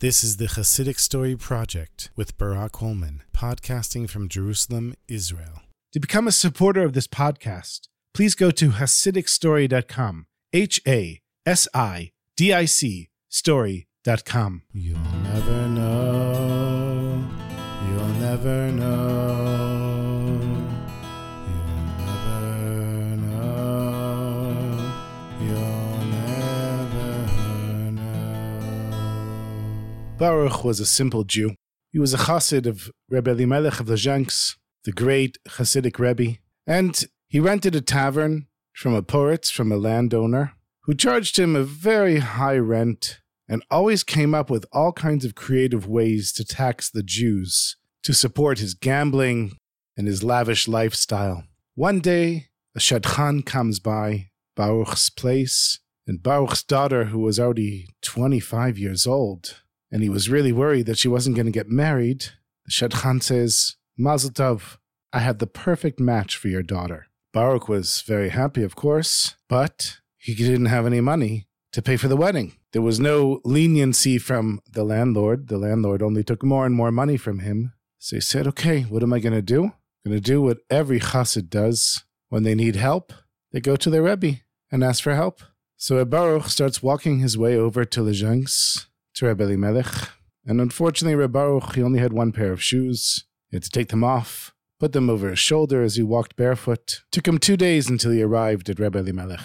This is the Hasidic Story Project with Barak Holman, podcasting from Jerusalem, Israel. To become a supporter of this podcast, please go to HasidicStory.com. H A S I D I C story.com. You'll never know. You'll never know. Baruch was a simple Jew. He was a chassid of Rebbe Elimelech of Lizhensk, the great Hasidic Rebbe, and he rented a tavern from a poritz, from a landowner, who charged him a very high rent and always came up with all kinds of creative ways to tax the Jews to support his gambling and his lavish lifestyle. One day, a shadchan comes by Baruch's place, and Baruch's daughter, who was already 25 years old, and he was really worried that she wasn't going to get married, the shadchan says, Mazel tov, I have the perfect match for your daughter. Baruch was very happy, of course, but he didn't have any money to pay for the wedding. There was no leniency from the landlord. The landlord only took more and more money from him. So he said, Okay, what am I going to do? I'm going to do what every chassid does. When they need help, they go to their Rebbe and ask for help. So Baruch starts walking his way over to Lizhensk, to Rebbe Elimelech. And unfortunately, Reb Baruch, he only had one pair of shoes. He had to take them off, put them over his shoulder as he walked barefoot. Took him two days until he arrived at Rebbe Elimelech.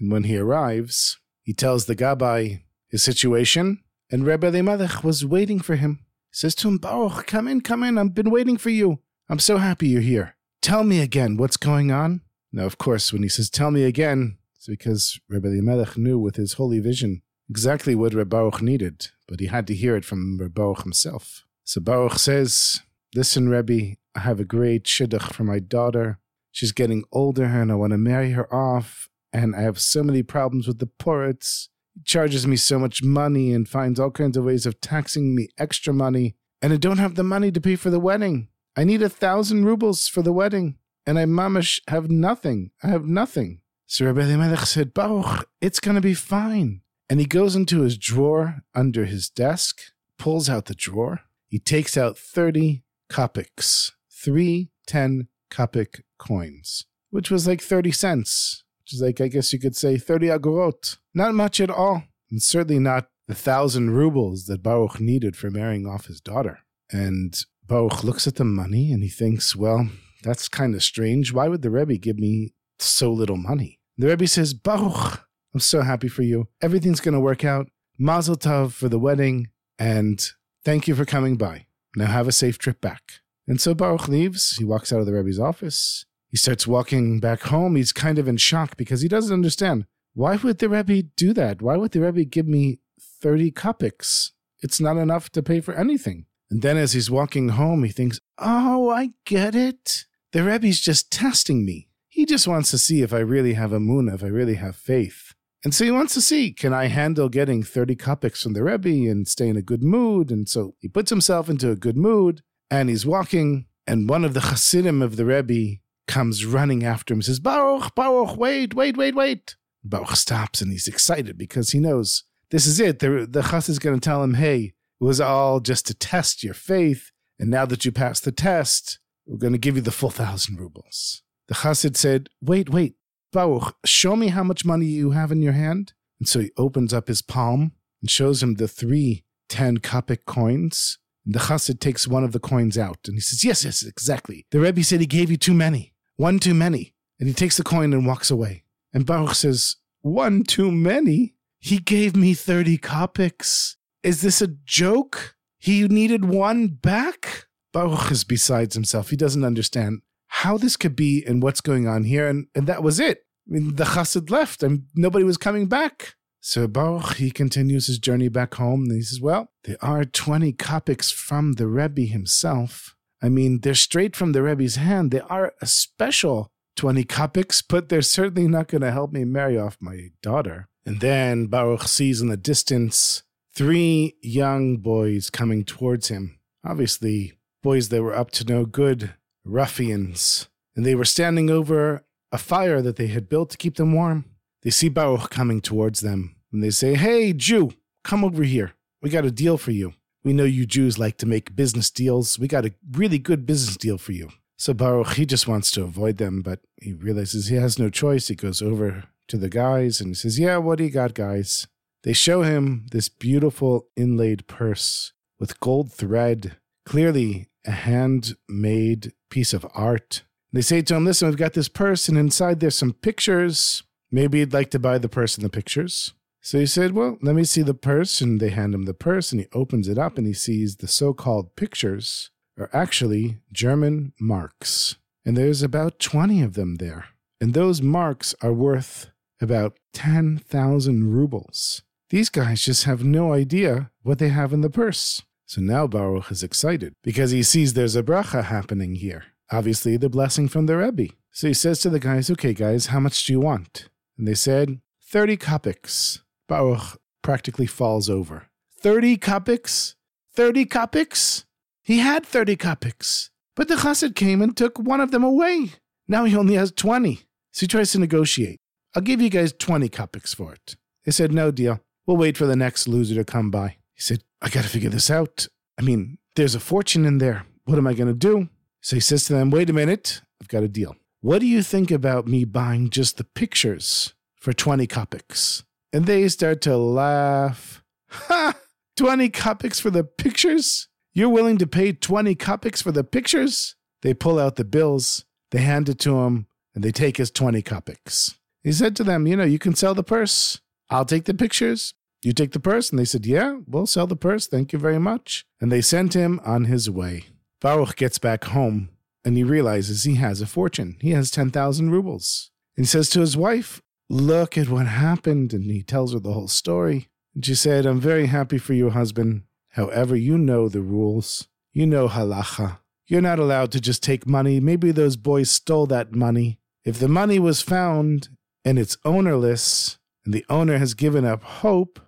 And when he arrives, he tells the Gabbai his situation, and Rebbe Elimelech was waiting for him. He says to him, Baruch, come in, come in. I've been waiting for you. I'm so happy you're here. Tell me again what's going on. Now, of course, when he says, tell me again, it's because Rebbe Elimelech knew with his holy vision exactly what Reb needed, but he had to hear it from Reb himself. So Baruch says, Listen, Rebbe, I have a great shidduch for my daughter. She's getting older and I want to marry her off, and I have so many problems with the poritz. He charges me so much money and finds all kinds of ways of taxing me extra money, and I don't have the money to pay for the wedding. I need a thousand rubles for the wedding, and I mamish have nothing. I have nothing. So Rebbe Elimelech said, Baruch, it's going to be fine. And he goes into his drawer under his desk, pulls out the drawer. He takes out 30 kopecks, three 10 kopek coins, which was like 30 cents, which is like, I guess you could say 30 agorot. Not much at all, and certainly not the thousand rubles that Baruch needed for marrying off his daughter. And Baruch looks at the money and he thinks, well, that's kind of strange. Why would the Rebbe give me so little money? The Rebbe says, Baruch, I'm so happy for you. Everything's going to work out. Mazel tov for the wedding, and thank you for coming by. Now have a safe trip back. And so Baruch leaves. He walks out of the Rebbe's office. He starts walking back home. He's kind of in shock because he doesn't understand. Why would the Rebbe do that? Why would the Rebbe give me 30 kopecks? It's not enough to pay for anything. And then as he's walking home, he thinks, oh, I get it. The Rebbe's just testing me. He just wants to see if I really have emunah, if I really have faith. And so he wants to see, can I handle getting 30 kopecks from the Rebbe and stay in a good mood? And so he puts himself into a good mood and he's walking. And one of the Hasidim of the Rebbe comes running after him and says, Baruch, Baruch, wait, wait, wait, wait. Baruch stops and he's excited because he knows this is it. The, the is going to tell him, hey, it was all just to test your faith. And now that you passed the test, we're going to give you the full thousand rubles. The Chassid said, wait, wait, Baruch, show me how much money you have in your hand. And so he opens up his palm and shows him the three 10 kopek coins. And the chassid takes one of the coins out and he says, Yes, yes, exactly. The Rebbe said he gave you too many, one too many. And he takes the coin and walks away. And Baruch says, One too many? He gave me 30 kopecks. Is this a joke? He needed one back? Baruch is besides himself. He doesn't understand how this could be and what's going on here. And, and that was it. I mean, the chassid left and nobody was coming back. So Baruch, he continues his journey back home and he says, Well, there are 20 kopecks from the Rebbe himself. I mean, they're straight from the Rebbe's hand. They are a special 20 kopecks, but they're certainly not going to help me marry off my daughter. And then Baruch sees in the distance three young boys coming towards him. Obviously, boys that were up to no good, ruffians. And they were standing over a fire that they had built to keep them warm. They see Baruch coming towards them, and they say, Hey, Jew, come over here. we got a deal for you. We know you Jews like to make business deals. We got a really good business deal for you. So Baruch, he just wants to avoid them, but he realizes he has no choice. He goes over to the guys and he says, Yeah, what do you got, guys? They show him this beautiful inlaid purse with gold thread, clearly a handmade piece of art. They say to him, Listen, we've got this purse, and inside there's some pictures. Maybe you'd like to buy the purse and the pictures. So he said, Well, let me see the purse. And they hand him the purse, and he opens it up and he sees the so called pictures are actually German marks. And there's about 20 of them there. And those marks are worth about 10,000 rubles. These guys just have no idea what they have in the purse. So now Baruch is excited because he sees there's a bracha happening here. Obviously, the blessing from the Rebbe. So he says to the guys, Okay, guys, how much do you want? And they said, 30 kopecks. Baruch practically falls over. 30 kopecks? 30 kopecks? He had 30 kopecks, but the chassid came and took one of them away. Now he only has 20. So he tries to negotiate. I'll give you guys 20 kopecks for it. They said, No deal. We'll wait for the next loser to come by. He said, I got to figure this out. I mean, there's a fortune in there. What am I going to do? So he says to them, Wait a minute. I've got a deal. What do you think about me buying just the pictures for 20 kopecks? And they start to laugh. Ha! 20 kopecks for the pictures? You're willing to pay 20 kopecks for the pictures? They pull out the bills, they hand it to him, and they take his 20 kopecks. He said to them, You know, you can sell the purse. I'll take the pictures. You take the purse? And they said, Yeah, we'll sell the purse. Thank you very much. And they sent him on his way. Baruch gets back home and he realizes he has a fortune. He has 10,000 rubles. And he says to his wife, Look at what happened. And he tells her the whole story. And she said, I'm very happy for you, husband. However, you know the rules. You know halacha. You're not allowed to just take money. Maybe those boys stole that money. If the money was found and it's ownerless, and the owner has given up hope,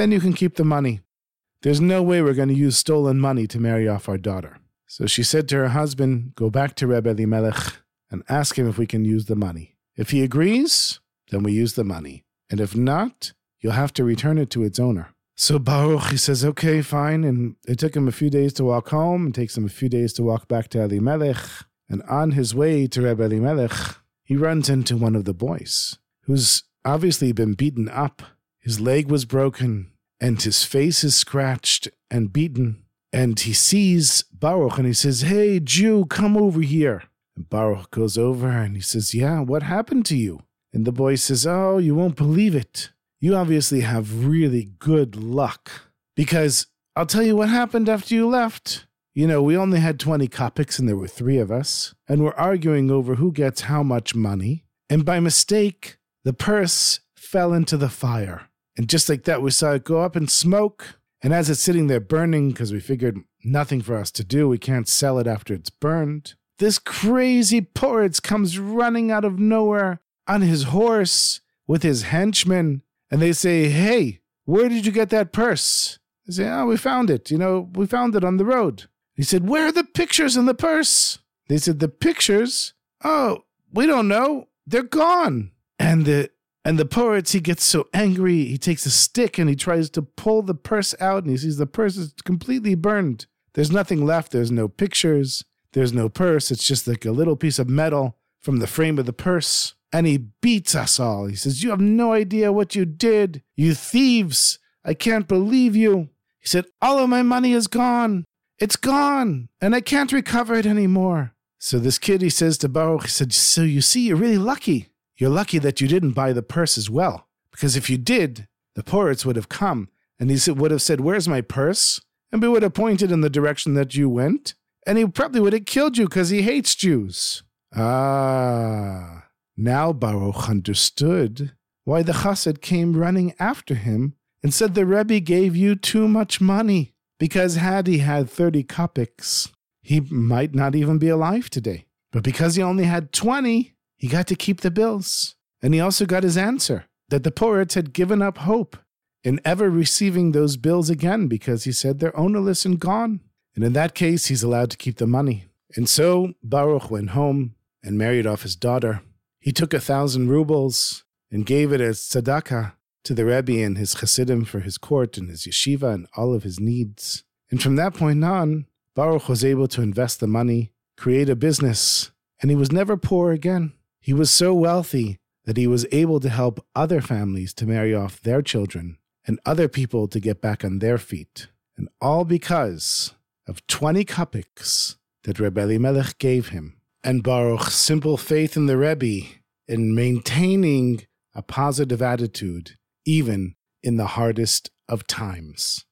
then you can keep the money. There's no way we're going to use stolen money to marry off our daughter. So she said to her husband, Go back to Rebbe Elimelech and ask him if we can use the money. If he agrees, then we use the money. And if not, you'll have to return it to its owner. So Baruch, he says, okay, fine. And it took him a few days to walk home. It takes him a few days to walk back to Elimelech. And on his way to Rebbe Elimelech, he runs into one of the boys who's obviously been beaten up. His leg was broken and his face is scratched and beaten. And he sees Baruch and he says, Hey, Jew, come over here. And Baruch goes over and he says, Yeah, what happened to you? And the boy says, Oh, you won't believe it. You obviously have really good luck. Because I'll tell you what happened after you left. You know, we only had 20 kopecks and there were three of us, and we're arguing over who gets how much money. And by mistake, the purse fell into the fire. And just like that, we saw it go up in smoke. And as it's sitting there burning, because we figured nothing for us to do, we can't sell it after it's burned, this crazy Poritz comes running out of nowhere on his horse with his henchmen. And they say, Hey, where did you get that purse? They say, Oh, we found it. You know, we found it on the road. He said, Where are the pictures in the purse? They said, The pictures? Oh, we don't know. They're gone. And the and the Poritz, he gets so angry, he takes a stick and he tries to pull the purse out, and he sees the purse is completely burned. There's nothing left. There's no pictures. There's no purse. It's just like a little piece of metal from the frame of the purse. And he beats us all. He says, You have no idea what you did. You thieves. I can't believe you. He said, All of my money is gone. It's gone. And I can't recover it anymore. So this kid, he says to Baruch, he said, So you see, you're really lucky. You're lucky that you didn't buy the purse as well. Because if you did, the Poritz would have come and he would have said, Where's my purse? And we would have pointed in the direction that you went. And he probably would have killed you because he hates Jews. Ah, now Baruch understood why the chassid came running after him and said the Rebbe gave you too much money. Because had he had 30 kopecks, he might not even be alive today. But because he only had 20, he got to keep the bills. And he also got his answer that the Poritz had given up hope in ever receiving those bills again because he said they're ownerless and gone. And in that case, he's allowed to keep the money. And so Baruch went home and married off his daughter. He took a thousand rubles and gave it as tzedakah to the Rebbe and his Hasidim for his court and his yeshiva and all of his needs. And from that point on, Baruch was able to invest the money, create a business, and he was never poor again. He was so wealthy that he was able to help other families to marry off their children and other people to get back on their feet. And all because of 20 kopecks that Rebbe Elimelech gave him. And Baruch's simple faith in the Rebbe in maintaining a positive attitude even in the hardest of times.